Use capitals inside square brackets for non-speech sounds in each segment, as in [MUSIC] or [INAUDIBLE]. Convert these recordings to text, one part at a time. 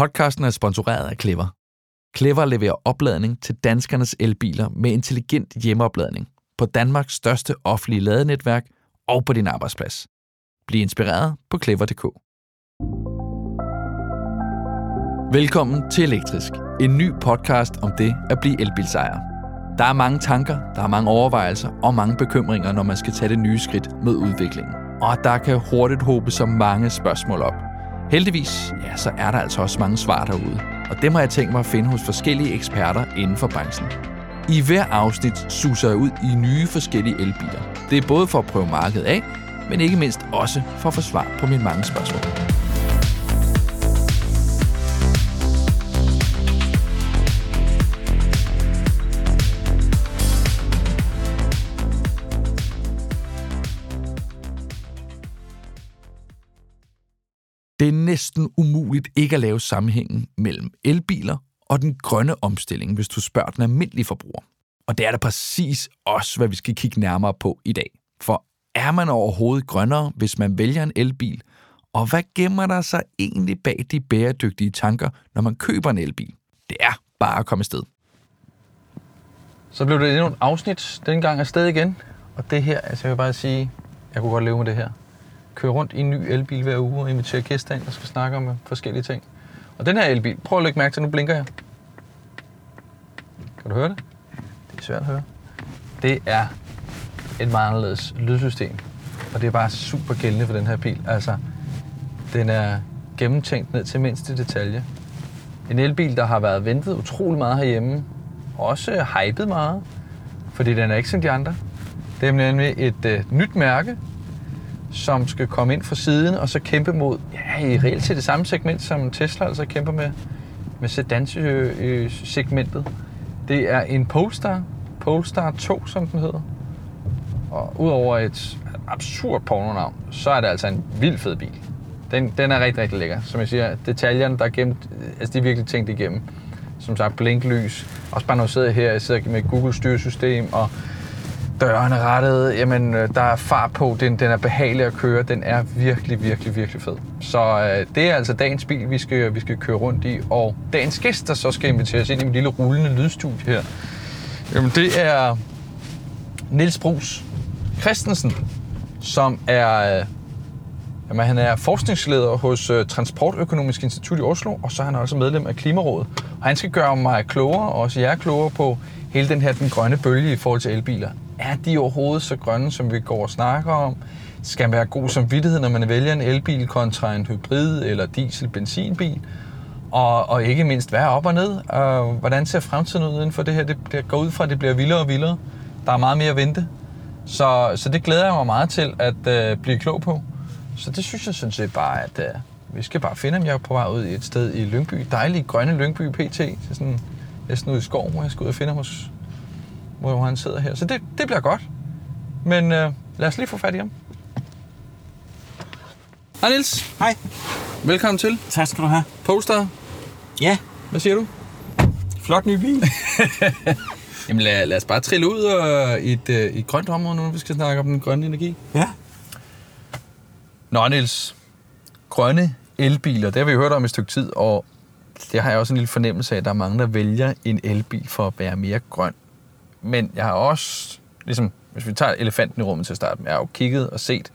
Podcasten er sponsoreret af Clever. Clever leverer opladning til danskernes elbiler med intelligent hjemmeopladning på Danmarks største offentlige ladenetværk og på din arbejdsplads. Bliv inspireret på clever.dk. Velkommen til Elektrisk, en ny podcast om det at blive elbilsejer. Der er mange tanker, der er mange overvejelser og mange bekymringer, når man skal tage det nye skridt med udviklingen. Og der kan hurtigt håbe så mange spørgsmål op. Heldigvis, ja, så er der altså også mange svar derude. Og dem har jeg tænkt mig at finde hos forskellige eksperter inden for branchen. I hver afsnit suser jeg ud i nye forskellige elbiler. Det er både for at prøve markedet af, men ikke mindst også for at få svar på mine mange spørgsmål. Det er næsten umuligt ikke at lave sammenhængen mellem elbiler og den grønne omstilling, hvis du spørger den almindelige forbruger. Og det er da præcis også, hvad vi skal kigge nærmere på i dag. For er man overhovedet grønnere, hvis man vælger en elbil? Og hvad gemmer der sig egentlig bag de bæredygtige tanker, når man køber en elbil? Det er bare at komme sted. Så blev det endnu et afsnit dengang afsted igen. Og det her, altså jeg vil bare sige, jeg kunne godt leve med det her kører rundt i en ny elbil hver uge og inviterer gæster ind, der skal snakke om forskellige ting. Og den her elbil, prøv at lægge mærke til, nu blinker jeg. Kan du høre det? Det er svært at høre. Det er et meget anderledes lydsystem. Og det er bare super gældende for den her bil. Altså, den er gennemtænkt ned til mindste detalje. En elbil, der har været ventet utrolig meget herhjemme. Også hypet meget. Fordi den er ikke som de andre. Det er nemlig et øh, nyt mærke, som skal komme ind fra siden og så kæmpe mod, ja, i reelt til det samme segment, som Tesla altså kæmper med, med sedan-segmentet. Det er en Polestar, Polestar 2, som den hedder. Og udover et absurd pornonavn, så er det altså en vild fed bil. Den, den er rigtig, rigtig lækker. Som jeg siger, detaljerne, der er gemt, altså de er virkelig tænkt igennem. Som sagt, blinklys. Også bare når jeg sidder her, jeg sidder med Google styresystem, og dørene rettet, jamen øh, der er fart på, den, den er behagelig at køre, den er virkelig, virkelig, virkelig fed. Så øh, det er altså dagens bil, vi skal, vi skal køre rundt i, og dagens gæst, der så skal inviteres ind i min lille rullende lydstudie her, jamen det er Nils Brugs Christensen, som er, øh, jamen, han er forskningsleder hos øh, Transportøkonomisk Institut i Oslo, og så er han også medlem af Klimarådet. Og han skal gøre mig klogere, og også jer klogere på hele den her den grønne bølge i forhold til elbiler er de overhovedet så grønne, som vi går og snakker om? Skal man være god som vidtighed, når man vælger en elbil kontra en hybrid eller diesel-benzinbil? Og, og ikke mindst, hvad er op og ned? Og hvordan ser fremtiden ud inden for det her? Det, det går ud fra, at det bliver vildere og vildere. Der er meget mere at vente. Så, så det glæder jeg mig meget til at øh, blive klog på. Så det synes jeg sådan set bare, at øh, vi skal bare finde om Jeg er på vej ud i et sted i Lyngby. Dejlig grønne Lyngby PT. Så sådan næsten ude i skov, hvor jeg skal ud og finde hos hvor han sidder her. Så det, det bliver godt. Men øh, lad os lige få fat i ham. Hej Niels. Hej. Velkommen til. Tak skal du have. Polestar. Ja. Hvad siger du? Flot ny bil. [LAUGHS] Jamen lad, lad os bare trille ud og i et, uh, et grønt område nu, når vi skal snakke om den grønne energi. Ja. Nå Niels, grønne elbiler, det har vi jo hørt om et stykke tid, og det har jeg også en lille fornemmelse af, at der er mange, der vælger en elbil for at være mere grøn. Men jeg har også, ligesom, hvis vi tager elefanten i rummet til at starte med, jeg har jo kigget og set,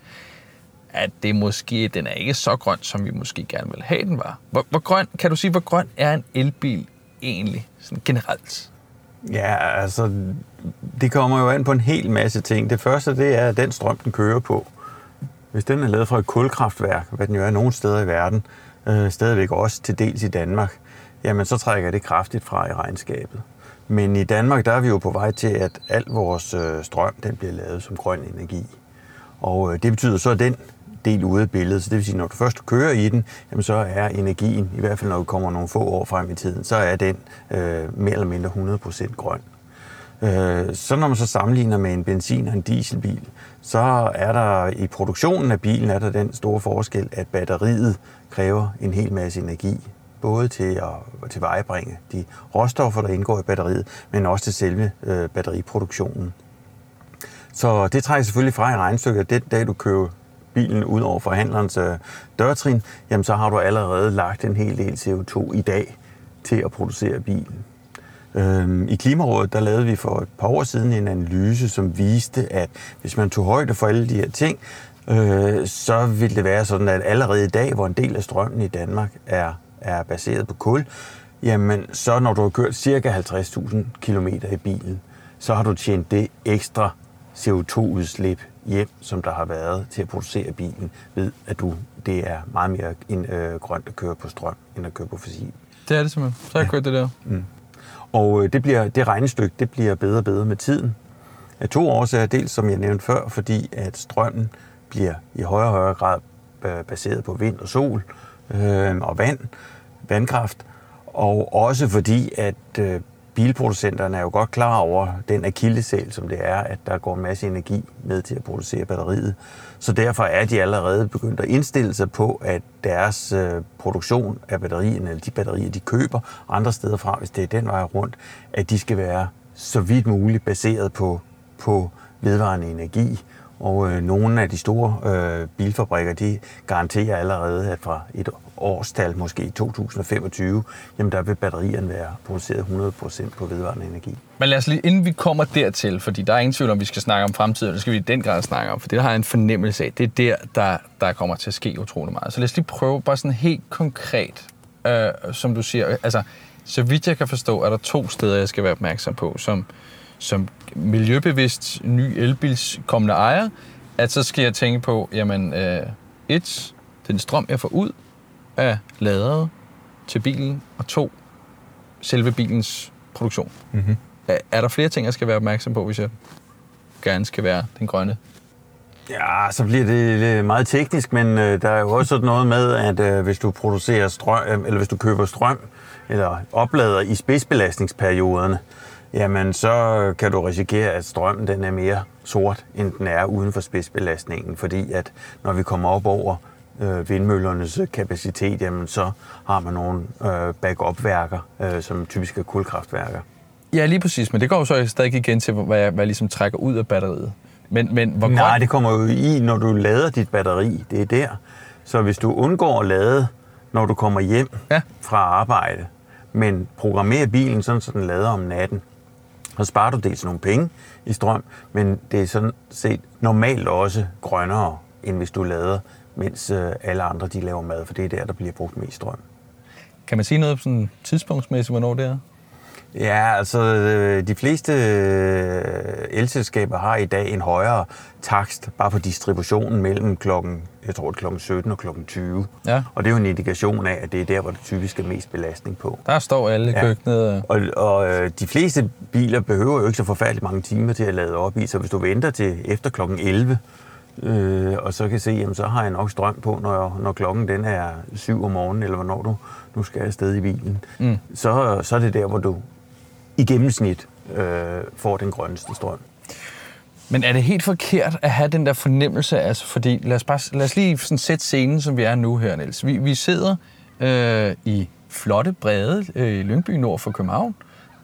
at det måske, den er ikke så grøn, som vi måske gerne vil have den var. Hvor, hvor grøn, kan du sige, hvor grøn er en elbil egentlig, sådan generelt? Ja, altså, det kommer jo an på en hel masse ting. Det første, det er den strøm, den kører på. Hvis den er lavet fra et kulkraftværk, hvad den jo er nogle steder i verden, øh, stadigvæk også til dels i Danmark, jamen så trækker det kraftigt fra i regnskabet. Men i Danmark, der er vi jo på vej til, at al vores øh, strøm, den bliver lavet som grøn energi. Og øh, det betyder så, at den del ude af billedet, så det vil sige, når du først kører i den, jamen så er energien, i hvert fald når du kommer nogle få år frem i tiden, så er den øh, mere eller mindre 100% grøn. Øh, så når man så sammenligner med en benzin- og en dieselbil, så er der i produktionen af bilen er der den store forskel, at batteriet kræver en hel masse energi både til at tilvejebringe de råstoffer, der indgår i batteriet, men også til selve øh, batteriproduktionen. Så det trækker selvfølgelig fra i regnstykket, den dag du kører bilen ud over forhandlerens øh, dørtrin, jamen så har du allerede lagt en hel del CO2 i dag til at producere bilen. Øhm, I Klimarådet der lavede vi for et par år siden en analyse, som viste, at hvis man tog højde for alle de her ting, øh, så ville det være sådan, at allerede i dag, hvor en del af strømmen i Danmark er, er baseret på kul, jamen så når du har kørt cirka 50.000 km i bilen, så har du tjent det ekstra CO2-udslip hjem, som der har været til at producere bilen, ved at du, det er meget mere en, øh, grønt at køre på strøm, end at køre på fossil. Det er det simpelthen. Så har jeg kørt det der. Mm. Og øh, det, bliver, det regnestykke det bliver bedre og bedre med tiden. Af to årsager. Dels, som jeg nævnte før, fordi at strømmen bliver i højere og højere grad øh, baseret på vind og sol øh, og vand, vandkraft. Og også fordi, at øh, bilproducenterne er jo godt klar over den akillesæl, som det er, at der går en masse energi med til at producere batteriet. Så derfor er de allerede begyndt at indstille sig på, at deres øh, produktion af batterierne, eller de batterier, de køber andre steder fra, hvis det er den vej rundt, at de skal være så vidt muligt baseret på, på vedvarende energi. Og øh, nogle af de store øh, bilfabrikker, de garanterer allerede, at fra et årstal, måske i 2025, jamen der vil batterierne være produceret 100% på vedvarende energi. Men lad os lige, inden vi kommer dertil, fordi der er ingen tvivl om, vi skal snakke om fremtiden, det skal vi i den grad snakke om, for det har jeg en fornemmelse af, det er der, der, der kommer til at ske utrolig meget. Så lad os lige prøve bare sådan helt konkret, øh, som du siger, altså, så vidt jeg kan forstå, er der to steder, jeg skal være opmærksom på, som, som miljøbevidst ny elbils kommende ejer, at så skal jeg tænke på, jamen, øh, et, den strøm, jeg får ud af laderet til bilen, og to, selve bilens produktion. Mm-hmm. Er, er der flere ting, jeg skal være opmærksom på, hvis jeg gerne skal være den grønne? Ja, så bliver det lidt meget teknisk, men øh, der er jo også sådan noget med, at øh, hvis du producerer strøm, øh, eller hvis du køber strøm, eller oplader i spidsbelastningsperioderne, jamen så kan du risikere, at strømmen den er mere sort, end den er uden for spidsbelastningen, fordi at når vi kommer op over øh, vindmøllernes kapacitet, jamen så har man nogle øh, backup-værker, øh, som typisk er kulkraftværker. Ja, lige præcis, men det går jo så stadig igen til, hvad jeg, hvad jeg ligesom trækker ud af batteriet. Men, men hvor Nej, grøn... det kommer jo i, når du lader dit batteri. Det er der. Så hvis du undgår at lade, når du kommer hjem Ja. fra arbejde, men programmerer bilen sådan, så den lader om natten, så sparer du dels nogle penge i strøm, men det er sådan set normalt også grønnere, end hvis du lader, mens øh, alle andre de laver mad, for det er der, der bliver brugt mest strøm. Kan man sige noget sådan tidspunktsmæssigt, hvornår det er? Ja, altså øh, de fleste øh, elselskaber har i dag en højere takst bare på distributionen mellem klokken, jeg tror, klokken 17 og klokken 20. Ja. Og det er jo en indikation af, at det er der, hvor der typisk er mest belastning på. Der står alle Ja. køkkenet. og- Og, og øh, de fleste biler behøver jo ikke så forfærdeligt mange timer til at lade op i, så hvis du venter til efter klokken 11, øh, og så kan se, jamen, så har jeg nok strøm på, når, når klokken den er 7 om morgenen, eller hvornår du nu skal afsted i bilen, Mm. så, så er det der, hvor du i gennemsnit øh, får den grønneste strøm. Men er det helt forkert at have den der fornemmelse? Altså, fordi lad os, bare, lad os lige sådan sætte scenen, som vi er nu her, Niels. Vi, vi sidder øh, i flotte brede øh, i Lyngby nord for København.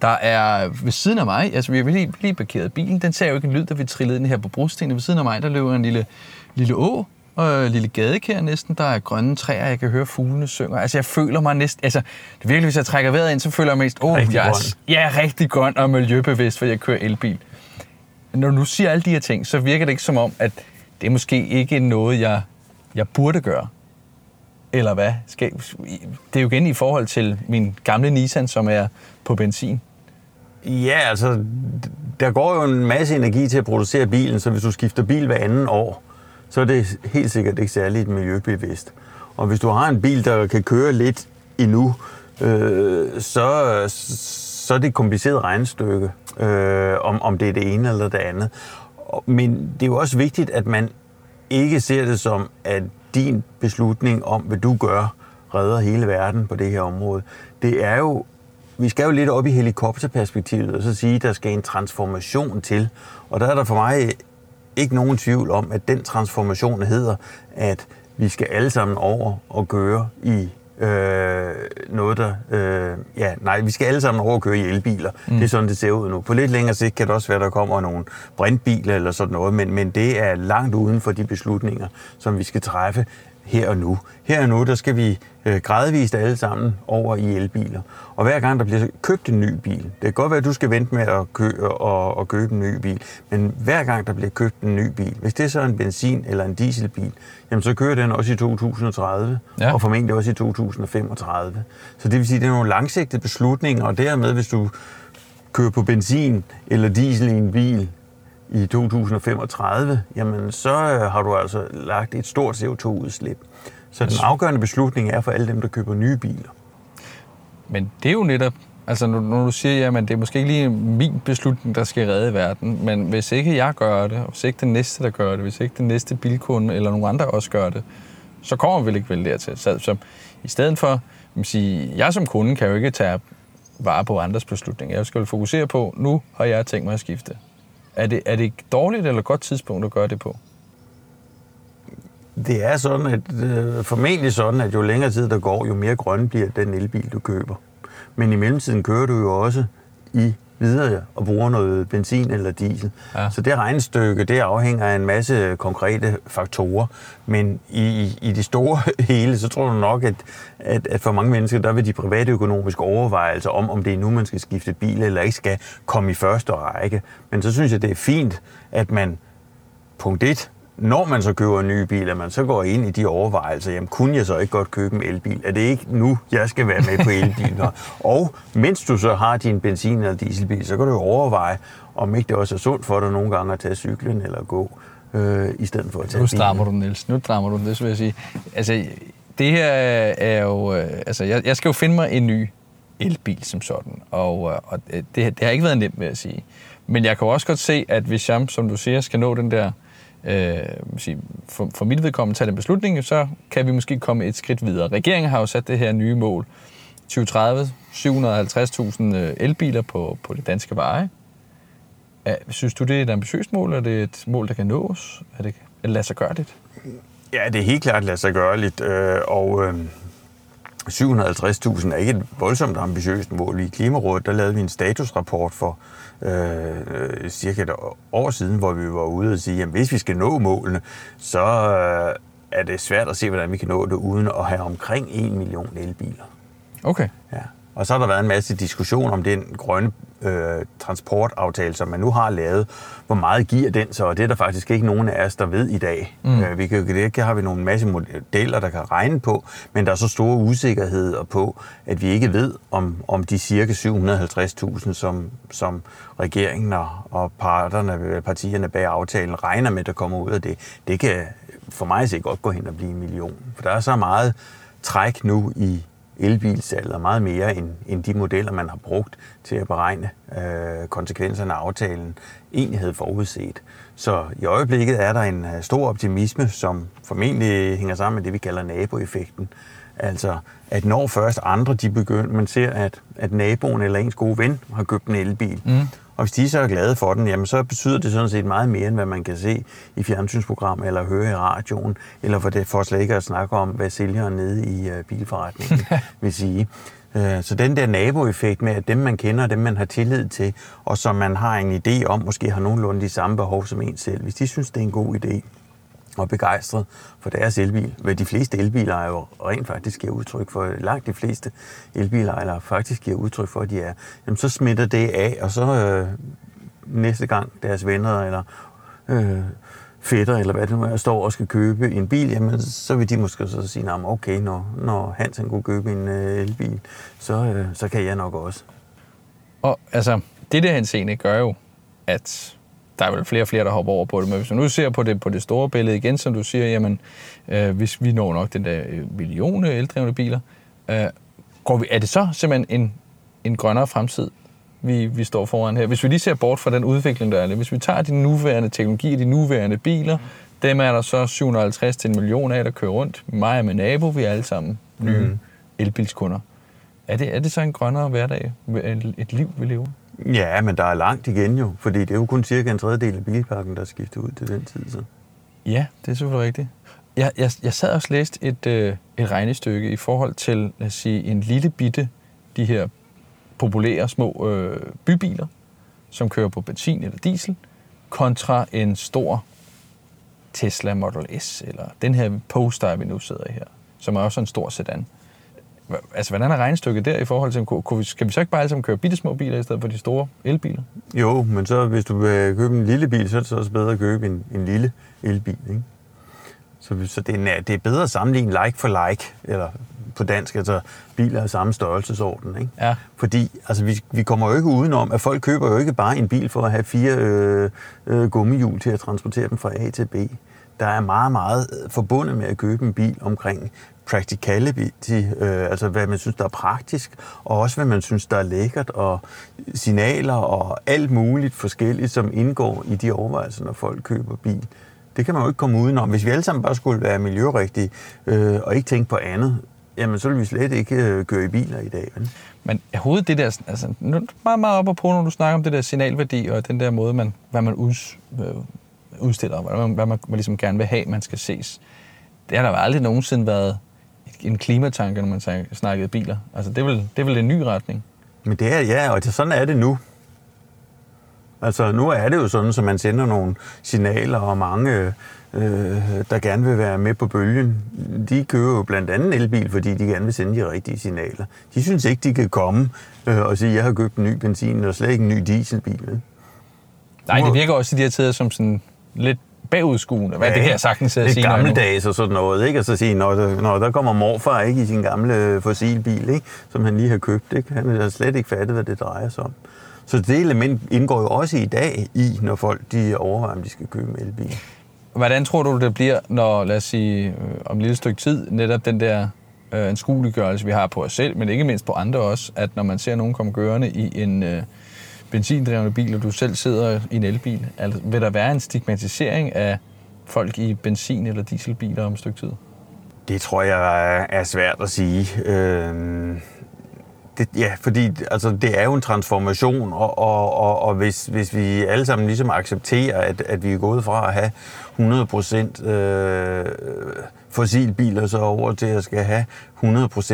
Der er ved siden af mig, altså vi har lige, lige parkeret bilen, den ser jo ikke en lyd, da vi trillede ind her på brostenen. Ved siden af mig, der løber en lille, lille å, og en lille gadekær næsten. Der er grønne træer, jeg kan høre fuglene synger. Altså jeg føler mig næsten, altså det er virkelig, hvis jeg trækker vejret ind, så føler jeg mest, åh, oh, jeg er, jeg er rigtig grøn og miljøbevidst, for jeg kører elbil når du siger alle de her ting, så virker det ikke som om, at det er måske ikke noget, jeg, jeg burde gøre. Eller hvad? Skal, det er jo igen i forhold til min gamle Nissan, som er på benzin. Ja, altså, der går jo en masse energi til at producere bilen, så hvis du skifter bil hver anden år, så er det helt sikkert ikke særligt miljøbevidst. Og hvis du har en bil, der kan køre lidt endnu, øh, så, så er det et kompliceret regnestykke, øh, om, om det er det ene eller det andet. Men det er jo også vigtigt, at man ikke ser det som, at din beslutning om, hvad du gør, redder hele verden på det her område. Det er jo, vi skal jo lidt op i helikopterperspektivet, og så sige, at der skal en transformation til. Og der er der for mig ikke nogen tvivl om, at den transformation hedder, at vi skal alle sammen over og køre i øh, noget, der... Øh, ja, nej, vi skal alle sammen over og køre i elbiler. Mm. Det er sådan, det ser ud nu. På lidt længere sigt kan det også være, at der kommer nogle brintbiler eller sådan noget, men, men det er langt uden for de beslutninger, som vi skal træffe her og nu. Her og nu, der skal vi øh, gradvist alle sammen over i elbiler. Og hver gang der bliver købt en ny bil, det kan godt være, at du skal vente med at kø- og, og købe en ny bil, men hver gang der bliver købt en ny bil, hvis det er så en benzin- eller en dieselbil, jamen så kører den også i 2030, ja. og formentlig også i 2035. Så det vil sige, at det er nogle langsigtede beslutninger, og dermed, hvis du kører på benzin eller diesel i en bil, i 2035, jamen så øh, har du altså lagt et stort CO2-udslip. Så den afgørende beslutning er for alle dem, der køber nye biler. Men det er jo netop, altså når du siger, at det er måske ikke lige min beslutning, der skal redde verden, men hvis ikke jeg gør det, og hvis ikke den næste, der gør det, hvis ikke den næste bilkunde eller nogen andre også gør det, så kommer vi vel ikke vel dertil. Så, så i stedet for, man sige, jeg som kunde kan jo ikke tage vare på andres beslutninger. Jeg skal fokusere på, nu har jeg tænkt mig at skifte. Er det, er det et dårligt eller godt tidspunkt at gøre det på? Det er sådan, at øh, formentlig sådan, at jo længere tid der går, jo mere grøn bliver den elbil, du køber. Men i mellemtiden kører du jo også i videre og bruger noget benzin eller diesel. Ja. Så det regnestykke, det afhænger af en masse konkrete faktorer. Men i, i det store [LAUGHS] hele, så tror du nok, at, at, at for mange mennesker, der vil de private økonomiske overvejelser om, om det er nu, man skal skifte bil eller ikke, skal komme i første række. Men så synes jeg, det er fint, at man punkt 1 når man så køber en ny bil, at man så går ind i de overvejelser, jamen kunne jeg så ikke godt købe en elbil? Er det ikke nu, jeg skal være med på elbiler? [LAUGHS] og mens du så har din benzin- eller dieselbil, så kan du jo overveje, om ikke det også er sundt for dig nogle gange at tage cyklen eller gå, øh, i stedet for at tage Nu strammer du den, Niels. Nu strammer du den, det vil jeg sige. Altså, det her er jo... Øh, altså, jeg, jeg skal jo finde mig en ny elbil som sådan, og, øh, og det, det har ikke været nemt med at sige. Men jeg kan også godt se, at hvis jeg, som du siger, skal nå den der øh, for, for mit vedkommende tage den beslutning, så kan vi måske komme et skridt videre. Regeringen har jo sat det her nye mål. 2030, 750.000 øh, elbiler på, på det danske veje. Er, synes du, det er et ambitiøst mål, eller er det et mål, der kan nås? Er det, er det lade sig gøre det? Ja, det er helt klart lade sig gøre lidt, øh, og øh, 750.000 er ikke et voldsomt ambitiøst mål. I Klimarådet der lavede vi en statusrapport for øh, cirka et år siden, hvor vi var ude og sige, at hvis vi skal nå målene, så øh, er det svært at se, hvordan vi kan nå det, uden at have omkring 1 million elbiler. Okay. Ja. Og så har der været en masse diskussion om den grønne øh, transportaftale, som man nu har lavet. Hvor meget giver den så? Og det er der faktisk ikke nogen af os, der ved i dag. Mm. Øh, vi kan, det har vi nogle masse modeller, der kan regne på, men der er så store usikkerheder på, at vi ikke ved, om, om de cirka 750.000, som, som regeringen og, og parterne, partierne bag aftalen regner med, der kommer ud af det, det kan for mig se godt gå hen og blive en million. For der er så meget træk nu i elbilsalget meget mere end, end de modeller, man har brugt til at beregne øh, konsekvenserne af aftalen, egentlig havde forudset. Så i øjeblikket er der en øh, stor optimisme, som formentlig hænger sammen med det, vi kalder naboeffekten. Altså, at når først andre de begynder, man ser, at, at naboen eller ens gode ven har købt en elbil, mm. Og hvis de så er glade for den, jamen så betyder det sådan set meget mere, end hvad man kan se i fjernsynsprogram eller høre i radioen, eller for det for slet ikke at snakke om, hvad sælgeren nede i uh, bilforretningen [LAUGHS] vil sige. Uh, så den der naboeffekt med, at dem man kender, dem man har tillid til, og som man har en idé om, måske har nogenlunde de samme behov som en selv, hvis de synes, det er en god idé, og begejstret for deres elbil. Hvad de fleste elbiler er jo rent faktisk giver udtryk for, langt de fleste elbiler faktisk giver udtryk for, at de er. Jamen så smitter det af, og så øh, næste gang deres venner eller øh, fætter, eller hvad det nu er, står og skal købe en bil, jamen så vil de måske så sige, nah, okay, når, når Hans han kunne købe en øh, elbil, så, øh, så kan jeg nok også. Og altså, det der henseende gør jo, at der er vel flere og flere, der hopper over på det. Men hvis du nu ser på det, på det store billede igen, som du siger, jamen, øh, hvis vi når nok den der øh, million eldrevne biler, øh, går vi, er det så simpelthen en, en grønnere fremtid, vi, vi står foran her? Hvis vi lige ser bort fra den udvikling, der er, hvis vi tager de nuværende teknologier, de nuværende biler, dem er der så 750 til en million af, der kører rundt. Mig og min nabo, vi er alle sammen nye mm. elbilskunder. Er det, er det så en grønnere hverdag, et liv, vi lever? Ja, men der er langt igen jo, fordi det er jo kun cirka en tredjedel af bilparken, der er skiftet ud til den tid. Så. Ja, det er selvfølgelig rigtigt. jeg, jeg, jeg sad også og læste et, øh, et regnestykke i forhold til, lad os sige, en lille bitte, de her populære små øh, bybiler, som kører på benzin eller diesel, kontra en stor Tesla Model S, eller den her Polestar, vi nu sidder i her, som er også en stor sedan. Altså, hvordan er regnestykket der i forhold til, kunne, kunne vi, skal vi så ikke bare alle sammen køre bitte små biler i stedet for de store elbiler? Jo, men så hvis du vil købe en lille bil, så er det så også bedre at købe en, en lille elbil. Ikke? Så, så det, er, det er bedre at sammenligne like for like, eller på dansk, altså biler af samme størrelsesorden. Ikke? Ja. Fordi altså, vi, vi kommer jo ikke udenom, at folk køber jo ikke bare en bil for at have fire øh, øh, gummihjul til at transportere dem fra A til B. Der er meget, meget øh, forbundet med at købe en bil omkring practicality, øh, altså hvad man synes, der er praktisk, og også hvad man synes, der er lækkert, og signaler og alt muligt forskelligt, som indgår i de overvejelser, når folk køber bil. Det kan man jo ikke komme udenom. Hvis vi alle sammen bare skulle være miljørigtige øh, og ikke tænke på andet, jamen så ville vi slet ikke øh, køre i biler i dag. Vel? Men hovedet det der, altså, nu er meget, meget op på, når du snakker om det der signalværdi, og den der måde, man, hvad man uds, øh, udstiller, hvad man, hvad man, man ligesom gerne vil have, man skal ses. Det har der jo aldrig nogensinde været en klimatanke, når man snak- snakkede biler. Altså, det er vel, det er vel en ny retning. Men det er, ja, og det, sådan er det nu. Altså, nu er det jo sådan, at man sender nogle signaler, og mange, øh, der gerne vil være med på bølgen, de kører jo blandt andet elbil, fordi de gerne vil sende de rigtige signaler. De synes ikke, de kan komme øh, og sige, jeg har købt en ny benzin, og slet ikke en ny dieselbil. Nej, det virker også i de her tider som sådan lidt bagudskuende. Hvad ja, det jeg sagtens Lidt sige. gammeldags og sådan noget, ikke? Og så sige, når der, når der kommer morfar ikke i sin gamle fossilbil, ikke? Som han lige har købt, ikke? Han har slet ikke fattet, hvad det drejer sig om. Så det element indgår jo også i dag i, når folk de overvejer, om de skal købe en elbil. Hvordan tror du, det bliver, når, lad os sige, øh, om et lille stykke tid, netop den der øh, anskueliggørelse, vi har på os selv, men ikke mindst på andre også, at når man ser nogen komme kørende i en øh, benzindrevne bil, og du selv sidder i en elbil, altså, vil der være en stigmatisering af folk i benzin- eller dieselbiler om et stykke tid? Det tror jeg er- svært at sige. Øh, det, ja, fordi altså, det er jo en transformation, og, og, og, og hvis, hvis vi alle sammen ligesom accepterer, at, at vi er gået fra at have 100% øh, fossilbiler så over til at skal have 100%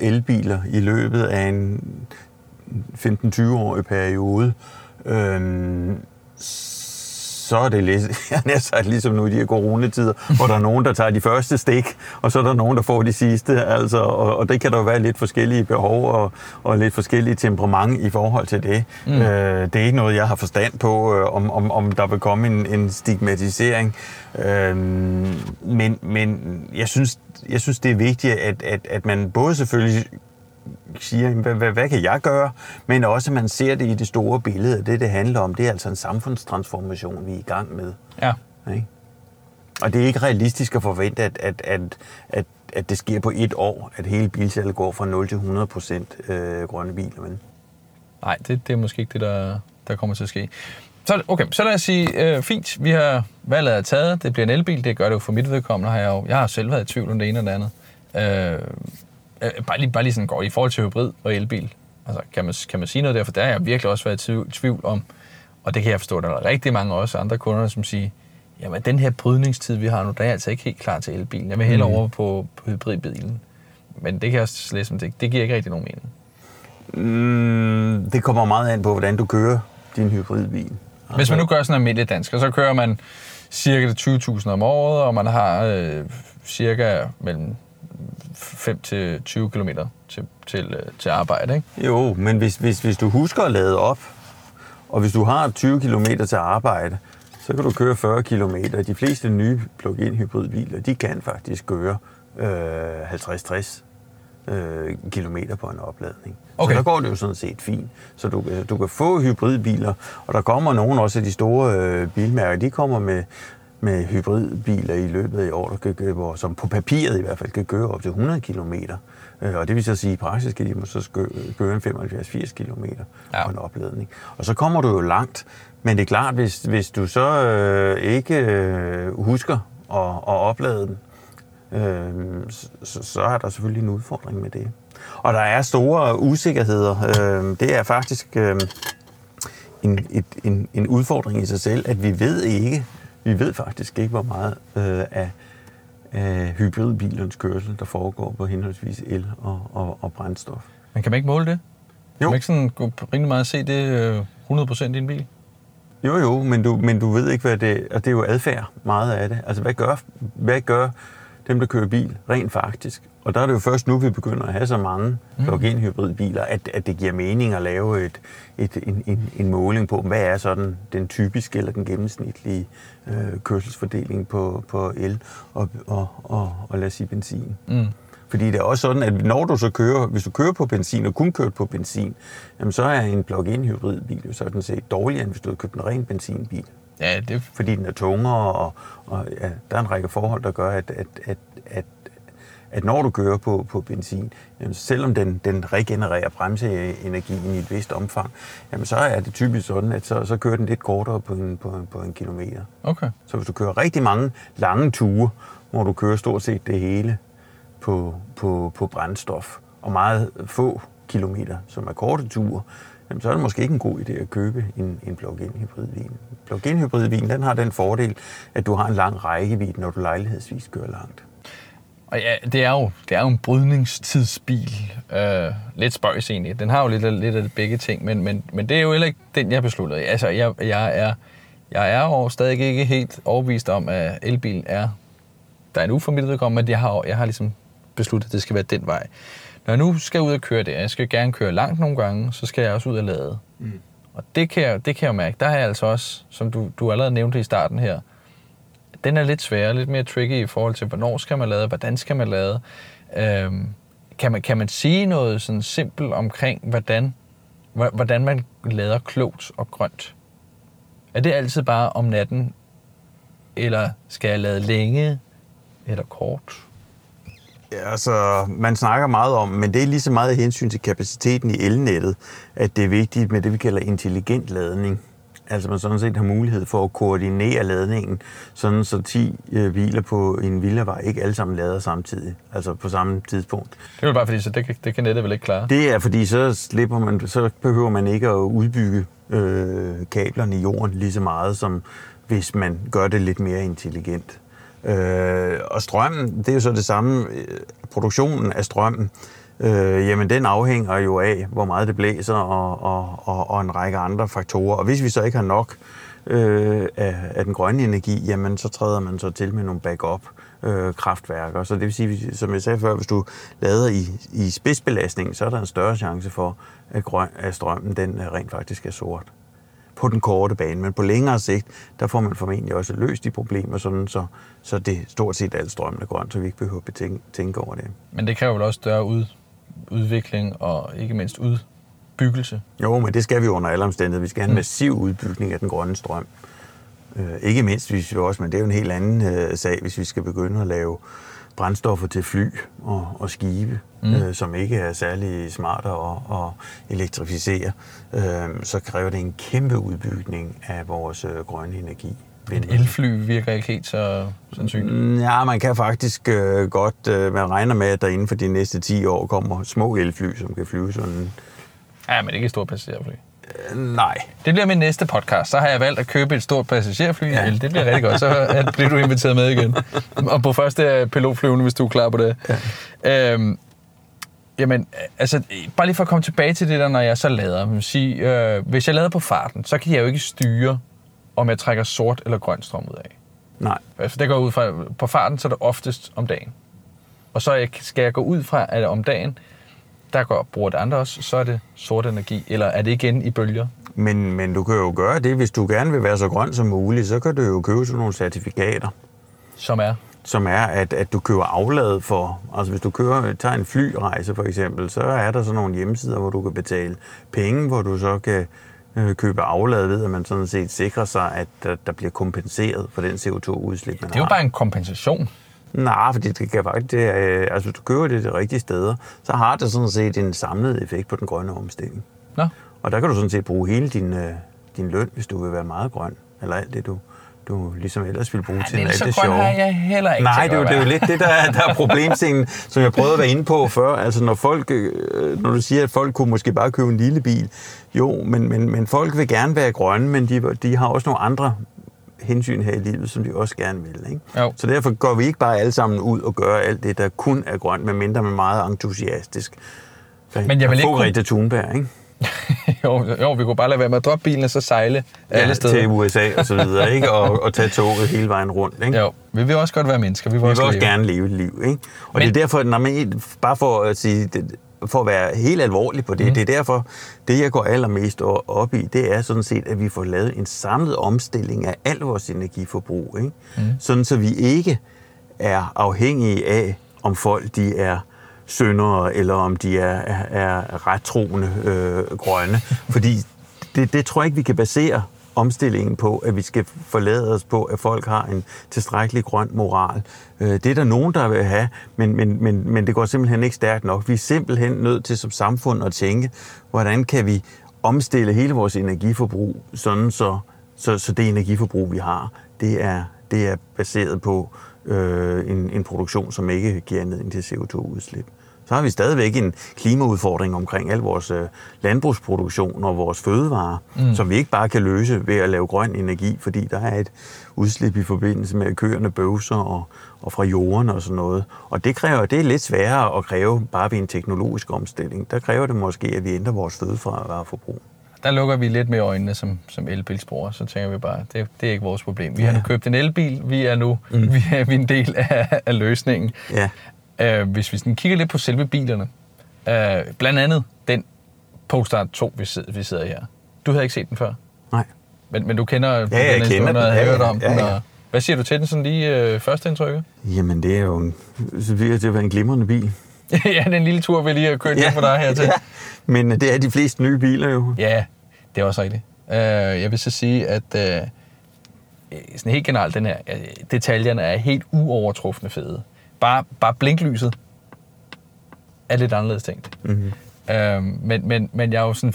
elbiler i løbet af en 15-20-årig periode, øhm, så er det lidt, [LAUGHS] jeg har sagt, ligesom nu i de her coronatider, hvor der er nogen, der tager de første stik, og så er der nogen, der får de sidste. Altså, og, og det kan der jo være lidt forskellige behov og, og lidt forskellige temperament i forhold til det. Mm. Øh, det er ikke noget, jeg har forstand på, øh, om, om, om der vil komme en, en stigmatisering. Øh, men, men jeg, synes, jeg synes, det er vigtigt, at, at, at man både selvfølgelig siger, hvad, hvad, hvad kan jeg gøre, men også at man ser det i det store billede. Det, det handler om, det er altså en samfundstransformation, vi er i gang med. Ja. Ikke? Og det er ikke realistisk at forvente, at, at, at, at, at det sker på et år, at hele bilsalget går fra 0 til 100 procent øh, grønne biler. Men Nej, det, det er måske ikke det, der, der kommer til at ske. Så, okay, så lad os sige, øh, fint, vi har valget er taget, det bliver en elbil, det gør det jo for mit vedkommende, har jeg jo, jeg har selv været i tvivl om det ene og det andet. Øh, øh, bare, lige, bare lige sådan går i forhold til hybrid og elbil, altså kan man, kan man sige noget der, for der har jeg virkelig også været i tvivl, om, og det kan jeg forstå, at der er rigtig mange også andre kunder, som siger, jamen den her brydningstid, vi har nu, der er jeg altså ikke helt klar til elbilen. Jeg vil hellere Mm. over på, på hybridbilen. Men det kan jeg også læse, det, det giver ikke rigtig nogen mening. mm, det kommer meget an på, hvordan du kører din hybridbil. Hvis man nu gør sådan en almindelig dansker, så kører man cirka 20.000 om året, og man har øh, cirka mellem 5 til 20 km til, til, øh, til arbejde. Ikke? Jo, men hvis, hvis, hvis du husker at lade op, og hvis du har 20 km til arbejde, så kan du køre 40 km. De fleste nye plug-in hybridbiler, de kan faktisk køre øh, 50-60 øh, kilometer på en opladning. Okay. Så der går det jo sådan set fint. Så du, kan- du kan få hybridbiler, og der kommer nogle også af de store øh, bilmærker, de kommer med, med hybridbiler i løbet af i år, der kan hvor- som på papiret i hvert fald kan køre op til 100 km. Øh, Og det vil så sige, at i praksis kan de måske så køre en 75-80 km ja. på en opladning. Og så kommer du jo langt. Men det er klart, hvis, hvis du så øh, ikke øh, husker at, at oplade den, øh, så, så er der selvfølgelig en udfordring med det. Og der er store usikkerheder. Øh, det er faktisk øh, en, et, en, en udfordring i sig selv, at vi ved ikke, vi ved faktisk ikke, hvor meget øh, af, af hybridbilernes kørsel, der foregår på henholdsvis el og, og, og brændstof. Men kan man ikke måle det? Kan Jo. man ikke sådan gå rimelig meget se det øh, 100% i en bil? Jo, jo, men du, men du ved ikke, hvad det Og det er jo adfærd, meget af det. Altså, hvad gør, hvad gør dem, der kører bil, rent faktisk? Og der er det jo først nu, vi begynder at have så mange plug-in hybridbiler, at, at det giver mening at lave et, et, en, en, en måling på, hvad er sådan den typiske eller den gennemsnitlige øh, kørselsfordeling på, på el og, og, og, og lad os sige benzin. Mm. Fordi det er også sådan, at når du så kører, hvis du kører på benzin og kun kører på benzin, jamen så er en plug-in hybridbil jo sådan set dårligere, end hvis du havde købt en ren benzinbil. Ja, det, Fordi den er tungere, og, og ja, der er en række forhold, der gør, at, at, at, at, at når du kører på, på benzin, jamen selvom den, den regenererer bremseenergien i et vist omfang, jamen så er det typisk sådan, at så, så kører den lidt kortere på en, på, på en kilometer. okay. Så hvis du kører rigtig mange lange ture, hvor du kører stort set det hele på, på, på brændstof, og meget få kilometer, som er korte ture, jamen, så er det måske ikke en god idé at købe en, en plug-in hybridvin. Plug-in hybridvin, den har den fordel, at du har en lang rækkevidde, når du lejlighedsvis kører langt. Og ja, det er jo, det er jo en brydningstidsbil. Øh, lidt spøjs egentlig. Den har jo lidt, af- lidt af begge ting, men, men, men det er jo heller ikke den, jeg besluttede. Altså, jeg, jeg er, jeg er jo stadig ikke helt overbevist om, at elbilen er... Der er nu for mit vedkommende, at jeg har, jeg har ligesom besluttet, at det skal være den vej. Når jeg nu skal ud og køre det, og jeg skal gerne køre langt nogle gange, så skal jeg også ud og lade. Mm. Og det kan, jeg, det kan jeg mærke. Der er jeg altså også, som du, du allerede nævnte i starten her, den er lidt sværere, lidt mere tricky i forhold til, hvornår skal man lade, hvordan skal man lade. Øhm, kan, man, kan man sige noget sådan simpelt omkring, hvordan, hvordan man lader klogt og grønt? Er det altid bare om natten, eller skal jeg lade længe eller kort? Ja, altså, man snakker meget om, men det er lige så meget i hensyn til kapaciteten i elnettet, at det er vigtigt med det, vi kalder intelligent ladning. Altså man sådan set har mulighed for at koordinere ladningen, sådan så 10 øh, biler på en villavej ikke alle sammen lader samtidig, altså på samme tidspunkt. Det er jo bare fordi, så det, kan- det kan nettet vel ikke klare. Det er fordi, så, slipper man, så behøver man ikke at udbygge øh, kablerne i jorden lige så meget, som hvis man gør det lidt mere intelligent. Øh, og strømmen, det er jo så det samme. øh, Produktionen af strømmen, øh, Øh, jamen den afhænger jo af, hvor meget det blæser og, og, og, og en række andre faktorer. Og hvis vi så ikke har nok øh, af, af den grønne energi, jamen så træder man så til med nogle backup øh, kraftværker. Så det vil sige, som jeg sagde før, hvis du lader i, i spidsbelastning, så er der en større chance for, at, grøn, at strømmen den øh, rent faktisk er sort på den korte bane. Men på længere sigt, der får man formentlig også løst de problemer, sådan så, så det stort set alt strømmen er grønt, så vi ikke behøver at tænke, tænke over det. Men det kræver vel også større ud, udvikling og ikke mindst udbyggelse. Jo, men det skal vi under alle omstændigheder. Vi skal have en massiv udbygning af den grønne strøm. Øh, ikke mindst, hvis vi også, men det er jo en helt anden øh, sag, hvis vi skal begynde at lave brændstoffer til fly og, og skibe, mm. øh, som ikke er særlig smarte at, at elektrificere, øh, så kræver det en kæmpe udbygning af vores øh, grønne energi. Et elfly virker ikke helt så sandsynligt. Mm, Ja, man kan faktisk øh, godt, øh, man regner med, at der inden for de næste 10 år kommer små elfly, som kan flyve sådan... Ja, men ikke et stort passagerfly. Øh, nej, Det bliver min næste podcast. Så har jeg valgt at købe et stort passagerfly. Ja. Ja. Det bliver rigtig godt. Så bliver du inviteret med igen. Og på første pilotflyvende, hvis du er klar på det. Ja. Øhm, jamen, altså, bare lige for at komme tilbage til det der, når jeg så lader. Sige, øh, hvis jeg lader på farten, så kan jeg jo ikke styre, om jeg trækker sort eller grøn strøm ud af. nej. Altså, det går ud fra, på farten, så er det oftest om dagen. Og så skal jeg gå ud fra, at om dagen, der går, bruger det andre også, så er det sort energi, eller er det igen i bølger? Men, men du kan jo gøre det, hvis du gerne vil være så grøn som muligt, så kan du jo købe sådan nogle certifikater, Som er som er, at, at du køber aflad for, altså hvis du kører, tager en flyrejse for eksempel, så er der sådan nogle hjemmesider, hvor du kan betale penge, hvor du så kan øh, købe aflad ved, at man sådan set sikrer sig, at der, der bliver kompenseret for den CO2-udslip, man Det er jo har. bare en kompensation. Nej, fordi det kan faktisk, det, øh, altså hvis du køber det de rigtige steder, så har det sådan set en samlet effekt på den grønne omstilling. Nå, Og der kan du sådan set bruge hele din, øh, din løn, hvis du vil være meget grøn, eller alt det, du, du ligesom ellers vil bruge til det er alt så det sjove. har jeg heller ikke Nej, det er, jo, det er jo lidt det, der er, der er problemstingen, som jeg prøvede at være inde på før. Altså når folk, øh, når du siger, at folk kunne måske bare købe en lille bil. Jo, men, men, men folk vil gerne være grønne, men de, de har også nogle andre hensyn her i livet, som vi også gerne vil. Ikke? Jo. Så derfor går vi ikke bare alle sammen ud og gør alt det, der kun er grønt, medmindre man er meget entusiastisk. Men jeg vil ikke kunne- Greta Thunberg, ikke? [LAUGHS] [LAUGHS] jo, jo, vi kunne bare lade være med at droppe bilen og så sejle alle steder. til USA og så videre, ikke? Og, og tage toget hele vejen rundt, ikke? Jo, vi vil også godt være mennesker. Vi vil, Vi vil også, også leve. gerne leve et liv, ikke? Og Men- det er derfor, når man, bare for at sige, det, for at være helt alvorlig på det, mm. det er derfor, det jeg går allermest op i, det er sådan set, at vi får lavet en samlet omstilling af al vores energiforbrug, ikke? Mm. Sådan så vi ikke er afhængige af, om folk de er syndere, eller om de er, er, er rettroende øh, grønne. Fordi det, det tror jeg ikke, vi kan basere omstillingen på, at vi skal forlade os på, at folk har en tilstrækkelig grøn moral. Øh, Det er der nogen, der vil have, men, men, men, men det går simpelthen ikke stærkt nok. Vi er simpelthen nødt til som samfund at tænke, hvordan kan vi omstille hele vores energiforbrug, sådan så, så, så det energiforbrug, vi har, det er, det er baseret på øh, en, en produktion, som ikke giver anledning til CO2-udslip. Så har vi stadigvæk en klimaudfordring omkring al vores øh, landbrugsproduktion og vores fødevarer, mm. som vi ikke bare kan løse ved at lave grøn energi, fordi der er et udslip i forbindelse med køerne bøvser og, og fra jorden og sådan noget. Og det kræver, det er lidt sværere at kræve bare ved en teknologisk omstilling. Der kræver det måske, at vi ændrer vores fødevareforbrug. Der lukker vi lidt med øjnene som, som elbilsbrugere, så tænker vi bare, det, det er ikke vores problem. Vi har nu købt en elbil, vi er nu mm. [LAUGHS] vi er, vi er en del af, af løsningen. Ja, Uh, hvis vi sådan kigger lidt på selve bilerne, uh, blandt andet den Polestar 2, vi sidder, vi sidder her. Du havde ikke set den før, nej. men, men du kender jeg den kender den. og har Ja, hørt ja, om ja, den. ja. Og, hvad siger du til den sådan lige uh, første indtryk? Jamen, det er jo en, virker det til at være en glimrende bil. [LAUGHS] ja, den lille tur, vi lige har kørt ja. for dig hertil. Ja, men det er de fleste nye biler jo. Ja, det er også rigtigt. Uh, jeg vil så sige, at uh, sådan helt generelt, den her, uh, detaljerne er helt uovertrufne fede. Bare, bare blinklyset er lidt anderledes tænkt. Mm-hmm. Uh, men, men, men jeg er jo sådan,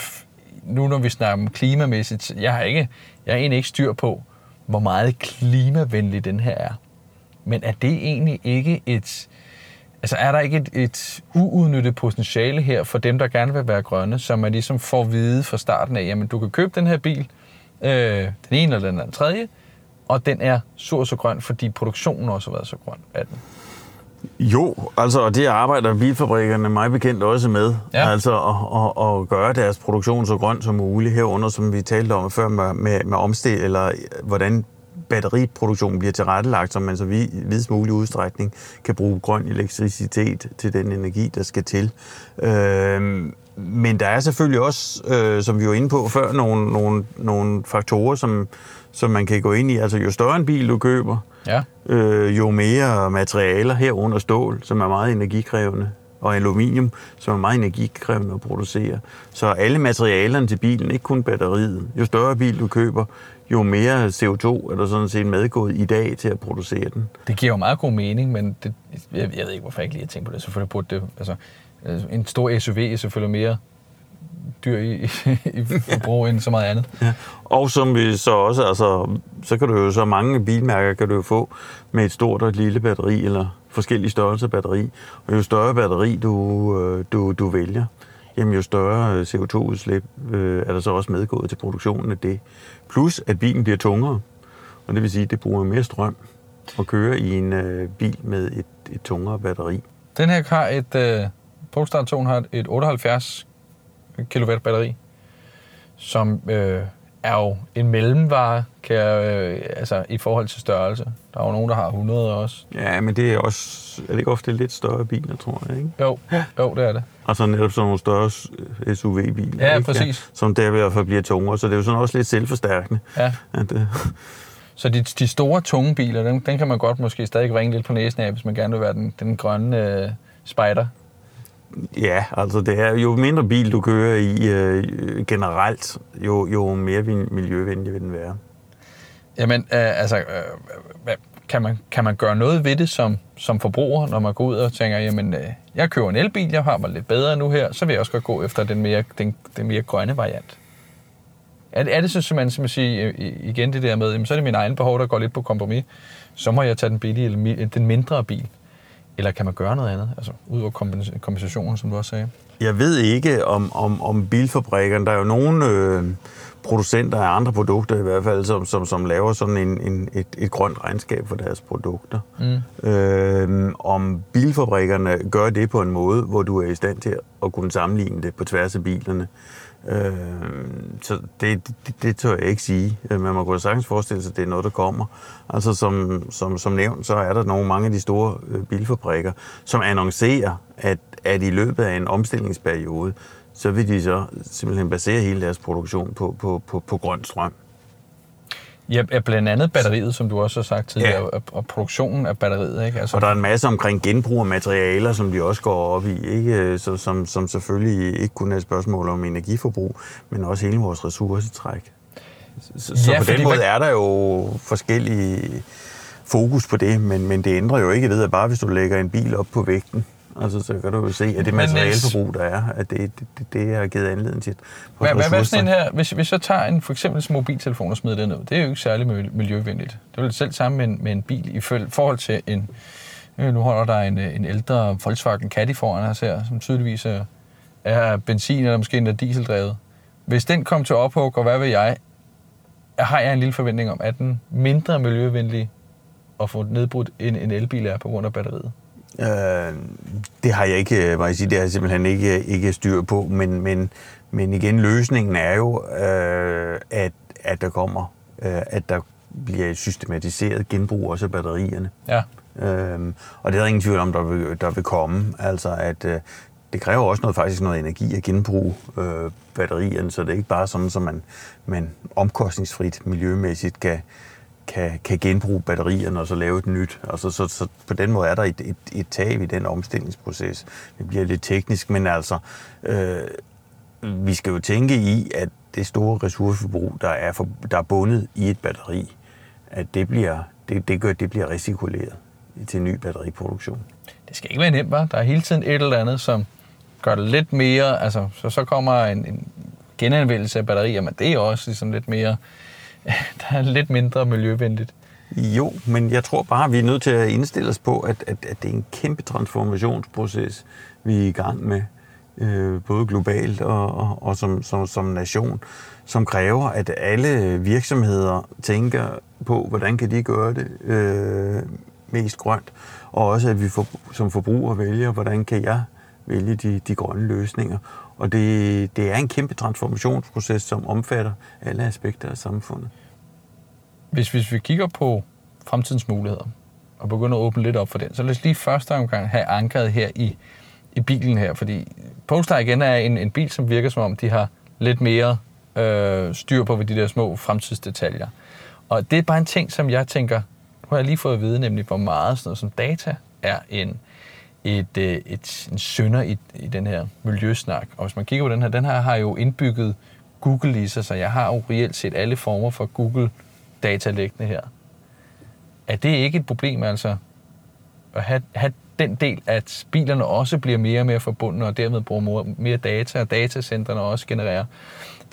nu når vi snakker om klimamæssigt, jeg har, ikke, jeg har egentlig ikke styr på, hvor meget klimavenlig den her er. Men er det egentlig ikke et... Altså er der ikke et, et uudnyttet potentiale her for dem, der gerne vil være grønne, så man ligesom får at vide fra starten af, jamen du kan købe den her bil, øh, den ene eller den anden tredje, og den er så og så grøn, fordi produktionen også har været så grøn af den. Jo, altså, og det arbejder bilfabrikkerne mig bekendt også med. Ja. Altså at, at, at gøre deres produktion så grøn som muligt herunder, som vi talte om før med, med, med omstil, eller hvordan batteriproduktionen bliver tilrettelagt, så man så i videst mulig udstrækning kan bruge grøn elektricitet til den energi, der skal til. Øh, men der er selvfølgelig også, øh, som vi var inde på før, nogle, nogle, nogle faktorer, som, som man kan gå ind i. Altså jo større en bil du køber, Ja. øh, jo mere materialer herunder stål, som er meget energikrævende, og aluminium, som er meget energikrævende at producere. Så alle materialerne til bilen, ikke kun batteriet. Jo større bil du køber, jo mere CO2 er der sådan set medgået i dag til at producere den. Det giver jo meget god mening, men det, jeg, jeg ved ikke, hvorfor jeg ikke lige har tænkt på det. Selvfølgelig burde det... Altså, øh, en stor SUV er selvfølgelig mere dyr i, i, i forbrug end så meget andet. [LAUGHS] Ja. Og som vi så også, altså, så kan du jo så mange bilmærker kan du jo få med et stort og et lille batteri, eller forskellige størrelser batteri. Og jo større batteri du, øh, du, du vælger, jamen jo større øh, CO2-udslip øh, er der så også medgået til produktionen af det. Plus at bilen bliver tungere, og det vil sige, at det bruger mere strøm at køre i en øh, bil med et, et tungere batteri. Den her har et... Øh, Polestar 2 har et 78 kW batteri, som øh, er jo en mellemvare, kan jeg, øh, altså i forhold til størrelse. Der er jo nogen, der har 100 også. Ja, men det er også, er det ikke ofte lidt større biler, tror jeg, ikke? Jo, jo, det er det. Altså netop sådan nogle større SUV-biler. Ja, ikke? præcis. Som der i hvert fald bliver tungere, så det er jo sådan også lidt selvforstærkende. Ja. At, øh, Så de, de store, tunge biler, den, den kan man godt måske stadig ringe lidt på næsen af, hvis man gerne vil være den, den grønne øh, spider ja, altså det er jo mindre bil du kører i øh, generelt, jo, jo mere miljøvenlig vil den være. Jamen, øh, altså, øh, hvad, kan, man, kan man gøre noget ved det som, som forbruger, når man går ud og tænker, jamen, øh, jeg køber en elbil, jeg har mig lidt bedre nu her, så vil jeg også godt gå efter den mere, den, den mere grønne variant. Er, det- er det så simpelthen, som at sige, øh, igen det der med, jamen, så er det min egen behov, der går lidt på kompromis, så må jeg tage den billige, den mindre bil. Eller kan man gøre noget andet, altså ud over kompens- kompensationen, som du også sagde? Jeg ved ikke om, om, om bilfabrikkerne. Der er jo nogle øh, producenter af andre produkter i hvert fald, som, som, som laver sådan en, en, et, et grønt regnskab for deres produkter. Mm. Øh, om bilfabrikkerne gør det på en måde, hvor du er i stand til at kunne sammenligne det på tværs af bilerne. Øh, Øh, så det, det, det tør jeg ikke sige. Øh, man må kunne sagtens forestille sig, at det er noget, der kommer. Altså som, som, som nævnt, så er der nogle mange af de store øh, bilfabrikker, som annoncerer, at, at i løbet af en omstillingsperiode, så vil de så simpelthen basere hele deres produktion på, på, på, på grøn strøm. Ja, blandt andet batteriet, som du også har sagt tidligere, ja. og produktionen af batteriet. Ikke? Altså... Og der er en masse omkring genbrug af materialer, som de også går op i, ikke? Så, som, som selvfølgelig ikke kun er et spørgsmål om energiforbrug, men også hele vores ressourcetræk. Så, så ja, på den måde er der jo forskellige fokus på det, men, men det ændrer jo ikke ved, at bare hvis du lægger en bil op på vægten, Altså, så kan du jo se, at det materialeforbrug, der er, at det, det, det har givet anledning til hvad, hvad, hvad sådan en her, hvis, hvis jeg tager en, for eksempel en mobiltelefon og smider den ned, det er jo ikke særlig miljøvenligt. Det er jo selv sammen med en, med en bil i forhold til en, øh, nu holder der en, en ældre Volkswagen Caddy foran os her, som tydeligvis er, er benzin eller måske en dieseldrevet. Hvis den kom til ophug, og hvad vil jeg, har jeg en lille forventning om, at den mindre miljøvenlig at få nedbrudt en, en elbil er på grund af batteriet? Øh, det har jeg ikke, må jeg sige, det har jeg simpelthen ikke, ikke styr på, men, men, men igen, løsningen er jo, øh, at, at der kommer, øh, at der bliver systematiseret genbrug også af batterierne. Ja. Øh, og det er der ingen tvivl om, der vil, der vil komme. Altså, at øh, det kræver også noget, faktisk noget energi at genbruge øh, batterierne, så det er ikke bare sådan, som man, man omkostningsfrit miljømæssigt kan, kan, kan genbruge batterierne og så lave et nyt. Altså, så, så på den måde er der et, et, et tab i den omstillingsproces. Det bliver lidt teknisk, men altså, øh, vi skal jo tænke i, at det store ressourceforbrug, der er, for, der er bundet i et batteri, at det bliver, det, det gør, det bliver recirkuleret til ny batteriproduktion. Det skal ikke være nemt, var. Der er hele tiden et eller andet, som gør det lidt mere, altså så, så kommer en, en genanvendelse af batterier, men det er også ligesom lidt mere [LAUGHS] der er lidt mindre miljøvenligt. Jo, men jeg tror bare, at vi er nødt til at indstille os på, at, at, at det er en kæmpe transformationsproces, vi er i gang med, øh, både globalt og, og, og som, som, som nation, som kræver, at alle virksomheder tænker på, hvordan kan de gøre det øh, mest grønt, og også at vi for, som forbrugere vælger, hvordan kan jeg vælge de, de grønne løsninger. Og det, det er en kæmpe transformationsproces, som omfatter alle aspekter af samfundet. Hvis, hvis vi kigger på fremtidens muligheder, og begynder at åbne lidt op for den, så lad os lige første omgang have ankret her i, i bilen her, fordi Polestar igen er en, en bil, som virker som om, de har lidt mere øh, styr på ved de der små fremtidsdetaljer. Og det er bare en ting, som jeg tænker, nu har jeg lige fået at vide, nemlig hvor meget sådan noget som data er en, øh, et, øh, et, en sønder i, i den her miljøsnak. Og hvis man kigger på den her, den her har jo indbygget Google i sig, så jeg har jo reelt set alle former for Google-data liggende her. Er det ikke et problem, altså, at have, have den del, at bilerne også bliver mere og mere forbundne, og dermed bruger mere data, og datacentrene også genererer,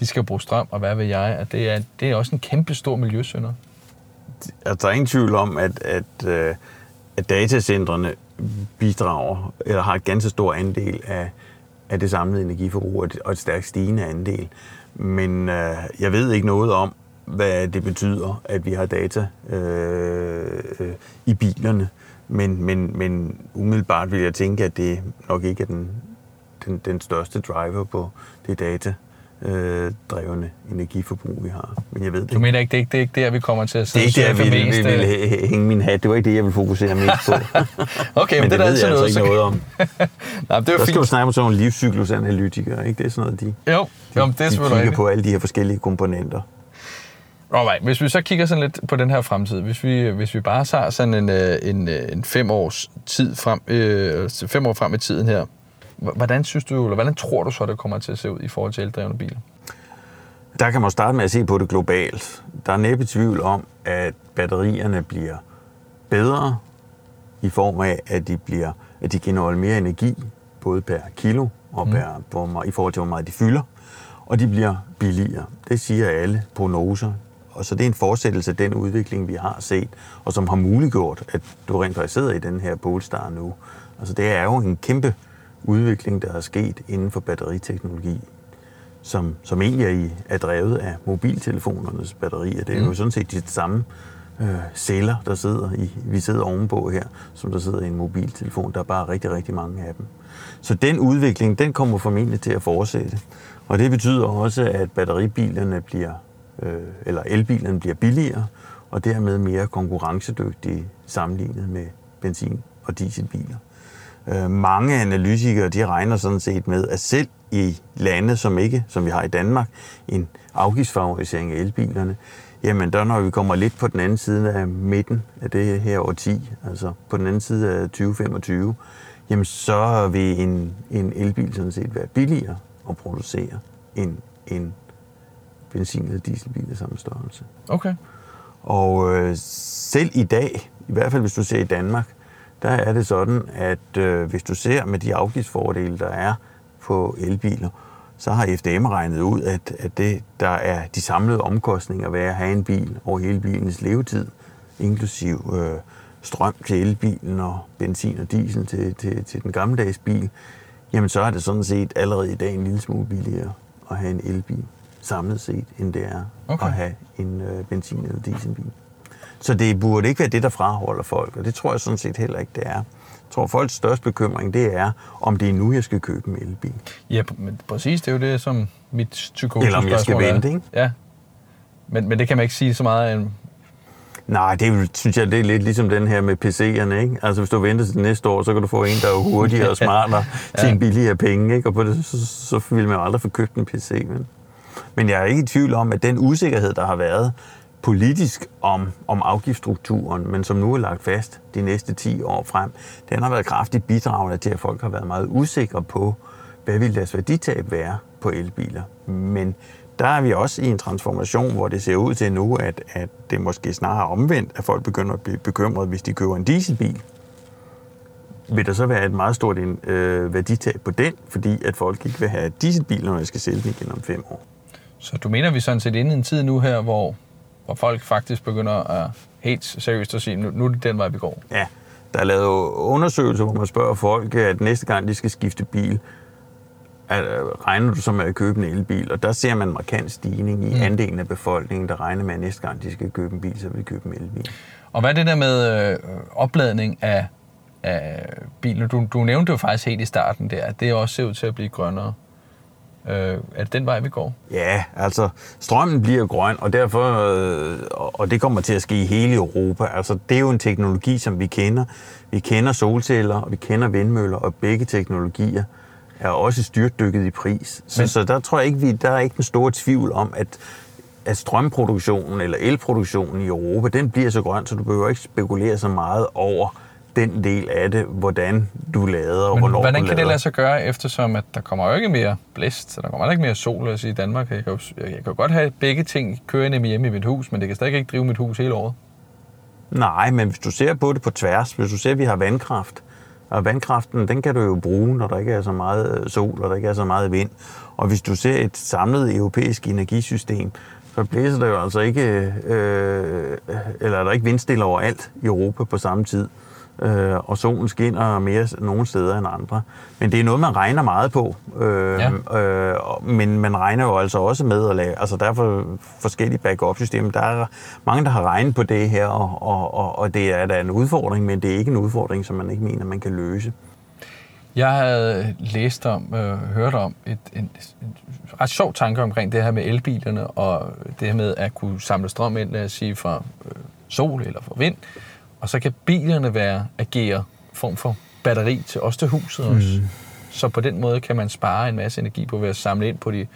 de skal bruge strøm, og hvad ved jeg, at det er, det er også en kæmpe stor miljøsynder. Altså, der er ingen tvivl om, at, at, øh, at datacentrene bidrager, eller har et ganske stor andel af, af det samlede energiforbrug, og et stærkt stigende andel. Men øh, jeg ved ikke noget om, hvad det betyder, at vi har data øh, øh, i bilerne. Men, men, men umiddelbart vil jeg tænke, at det nok ikke er den, den, den største driver på det data, øh, drevne energiforbrug, vi har. Men jeg ved det Du mener ikke, det er ikke, det er ikke der, vi kommer til at sidde Det er ikke der, jeg vil, vil, vil hænge min hat. Det var ikke det, jeg vil fokusere mest på. [LAUGHS] [LAUGHS] okay, men, men det, det ved jeg altså ikke noget om. [LAUGHS] Nej, det er Der skal du snakke om sådan nogle livscyklusanalytikere, ikke? Det er sådan noget, de, jo, de, jo, det er de kigger rigtigt. på alle de her forskellige komponenter. Alright, hvis vi så kigger sådan lidt på den her fremtid, hvis vi, hvis vi bare tager sådan en, øh, en, øh, en fem års tid frem, øh, fem år frem i tiden her, Hvordan synes du, eller hvordan tror du så, det kommer til at se ud i forhold til eldrevne biler? Der kan man starte med at se på det globalt. Der er næppe tvivl om, at batterierne bliver bedre i form af, at de, bliver, at de kan mere energi, både per kilo og mm. per, på, i forhold til, hvor meget de fylder, og de bliver billigere. Det siger alle prognoser. Og så det er en fortsættelse af den udvikling, vi har set, og som har muliggjort, at du rent faktisk sidder i den her Polestar nu. Altså det er jo en kæmpe udvikling, der er sket inden for batteriteknologi. som, som egentlig er, i, er drevet af mobiltelefonernes batterier. Det er mm. jo sådan set de samme øh, celler, der sidder i, vi sidder ovenpå her, som der sidder i en mobiltelefon. Der er bare rigtig, rigtig mange af dem. Så den udvikling, den kommer formentlig til at fortsætte. Og det betyder også, at batteribilerne bliver, øh, eller elbilerne bliver billigere, og dermed mere konkurrencedygtige sammenlignet med benzin- og dieselbiler. Øh, mange analytikere de regner sådan set med, at selv i lande, som ikke, som vi har i Danmark, en afgiftsfavorisering af elbilerne, jamen der når vi kommer lidt på den anden side af midten af det her årti, altså på den anden side af 2025, jamen så vil en, en elbil sådan set være billigere at producere end en benzin- eller dieselbil af samme størrelse. Okay. Og øh, selv i dag, i hvert fald hvis du ser i Danmark, der er det sådan, at øh, hvis du ser med de afgiftsfordele, der er på elbiler, så har FDM regnet ud, at, at det, der er de samlede omkostninger ved at have en bil over hele bilens levetid, inklusiv øh, strøm til elbilen og benzin og diesel til, til, til den gammeldags bil, jamen så er det sådan set allerede i dag en lille smule billigere at have en elbil samlet set, end det er okay. at have en øh, benzin- eller dieselbil. Så det burde ikke være det, der fraholder folk, og det tror jeg sådan set heller ikke, det er. Jeg tror, folks største bekymring, det er, om det er nu, jeg skal købe en elbil. Ja, men præcis, det er jo det, som mit psykose Eller om jeg skal vente, ikke? Ja, men, men det kan man ikke sige så meget om. Nej, det synes jeg, det er lidt ligesom den her med PC'erne, ikke? Altså, hvis du venter til næste år, så kan du få en, der er hurtigere og [LAUGHS] smartere til en billigere penge, ikke? Og på det, så, så vil man jo aldrig få købt en PC, men... Men jeg er ikke i tvivl om, at den usikkerhed, der har været politisk om, om afgiftsstrukturen, men som nu er lagt fast de næste 10 år frem, den har været kraftigt bidragende til, at folk har været meget usikre på, hvad vil deres værditab være på elbiler. Men der er vi også i en transformation, hvor det ser ud til nu, at, at det måske snarere omvendt, at folk begynder at blive bekymrede, hvis de køber en dieselbil. Vil der så være et meget stort øh, værditab på den, fordi at folk ikke vil have dieselbiler, når de skal sælge den igen om fem år? Så du mener, vi sådan set inde i en tid nu her, hvor, hvor folk faktisk begynder at helt seriøst at sige, nu, nu er det den vej, vi går? Ja, der er lavet undersøgelser, hvor man spørger folk, at næste gang de skal skifte bil, at, øh, regner du så med at købe en elbil? Og der ser man en markant stigning i mm. andelen af befolkningen, der regner med, at næste gang de skal købe en bil, så vil de købe en elbil. Og hvad er det der med øh, opladning af, af bilen? Du, du nævnte jo faktisk helt i starten der, at det også ser ud til at blive grønnere. Øh, er det den vej, vi går? Ja, altså strømmen bliver grøn, og derfor, øh, og det kommer til at ske i hele Europa. Altså det er jo en teknologi, som vi kender. Vi kender solceller, og vi kender vindmøller, og begge teknologier er også styrtdykket i pris. Så, Men... så der tror jeg ikke, vi, der er ikke en stor tvivl om, at at strømproduktionen eller elproduktionen i Europa, den bliver så grøn, så du behøver ikke spekulere så meget over, den del af det, hvordan du lader og Men hvornår hvordan du kan lader. det lade sig gøre, eftersom at der kommer jo ikke mere blæst, så der kommer ikke mere sol sige, i Danmark. Jeg kan, jo, jeg kan jo godt have begge ting kørende hjemme i mit hus, men det kan stadig ikke drive mit hus hele året. Nej, men hvis du ser på det på tværs, hvis du ser, at vi har vandkraft, og vandkraften, den kan du jo bruge, når der ikke er så meget øh, sol, og der ikke er så meget vind. Og hvis du ser et samlet europæisk energisystem, så blæser der jo altså ikke, øh, eller er der ikke vindstille overalt i Europa på samme tid øh, og solen skinner mere nogle steder end andre. Men det er noget, man regner meget på. Øh, ja. øh, men man regner jo altså også med at lave, altså der er forskellige backup-systemer. Der er mange, der har regnet på det her, og, og, og, og det er da en udfordring, men det er ikke en udfordring, som man ikke mener, man kan løse. Jeg havde læst om, øh, hørt om et, en, en ret sjov tanke omkring det her med elbilerne, og det her med at kunne samle strøm ind, lad os sige, fra øh, sol eller fra vind, og så kan bilerne være agere form for batteri til os til huset også. Mm. Så på den måde kan man spare en masse energi på ved at samle ind på de,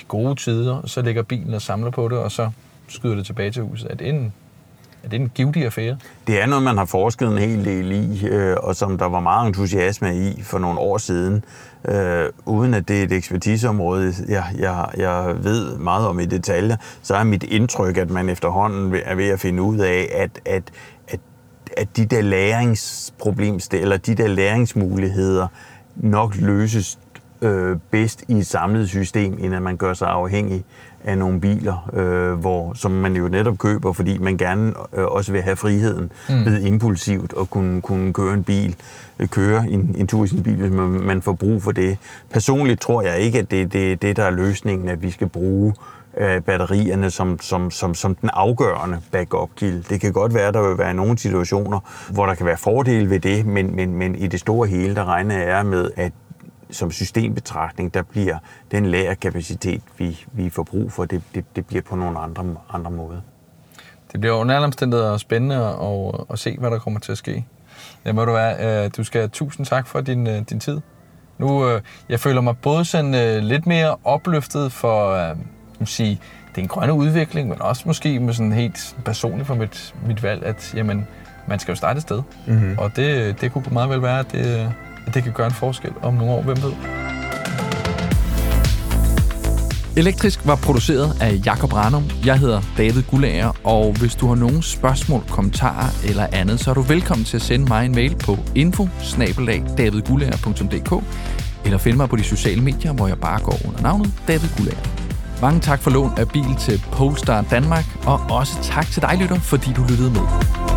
de gode tider, så lægger bilen og samler på det, og så skyder det tilbage til huset. Er det en, er det en givtig affære? Det er noget, man har forsket en hel del i, øh, og som der var meget entusiasme i for nogle år siden. Øh, uden at det er et ekspertiseområde, jeg, jeg, jeg ved meget om i detaljer, så er mit indtryk, at man efterhånden er ved at finde ud af, at, at at de der læringsproblems, eller de der læringsmuligheder nok løses øh, bedst i et samlet system, end at man gør sig afhængig af nogle biler, øh, hvor, som man jo netop køber, fordi man gerne øh, også vil have friheden mm. ved impulsivt at kunne, kunne køre en bil, øh, køre en, en tur i sin bil, hvis man, man får brug for det. Personligt tror jeg ikke, at det er det, det, der er løsningen, at vi skal bruge øh, Øh, batterierne som, som, som, som den afgørende backup-kilde. Det kan godt være, at der vil være nogle situationer, hvor der kan være fordele ved det, men, men, men i det store hele, der regner jeg med, at som systembetragtning, der bliver den lagerkapacitet, vi, vi får brug for, det, det, det bliver på nogle andre, andre måder. Det bliver under alle omstændigheder spændende at, at se, hvad der kommer til at ske. Det må du være. Øh, du skal have tusind tak for din, øh, din tid. Nu, jeg føler mig både sådan lidt mere opløftet for, at sige, den grønne udvikling, men også måske med sådan helt personligt for mit, mit valg, at jamen, man skal jo starte et sted. Mm-hmm. Og det, det kunne meget vel være, at det, at det kan gøre en forskel om nogle år, hvem ved. Elektrisk var produceret af Jakob Ranum. Jeg hedder David Gullager, og hvis du har nogle spørgsmål, kommentarer eller andet, så er du velkommen til at sende mig en mail på info eller finde mig på de sociale medier, hvor jeg bare går under navnet David Gullager. Mange tak for lån af bil til Polestar Danmark, og også tak til dig, lytter, fordi du lyttede med.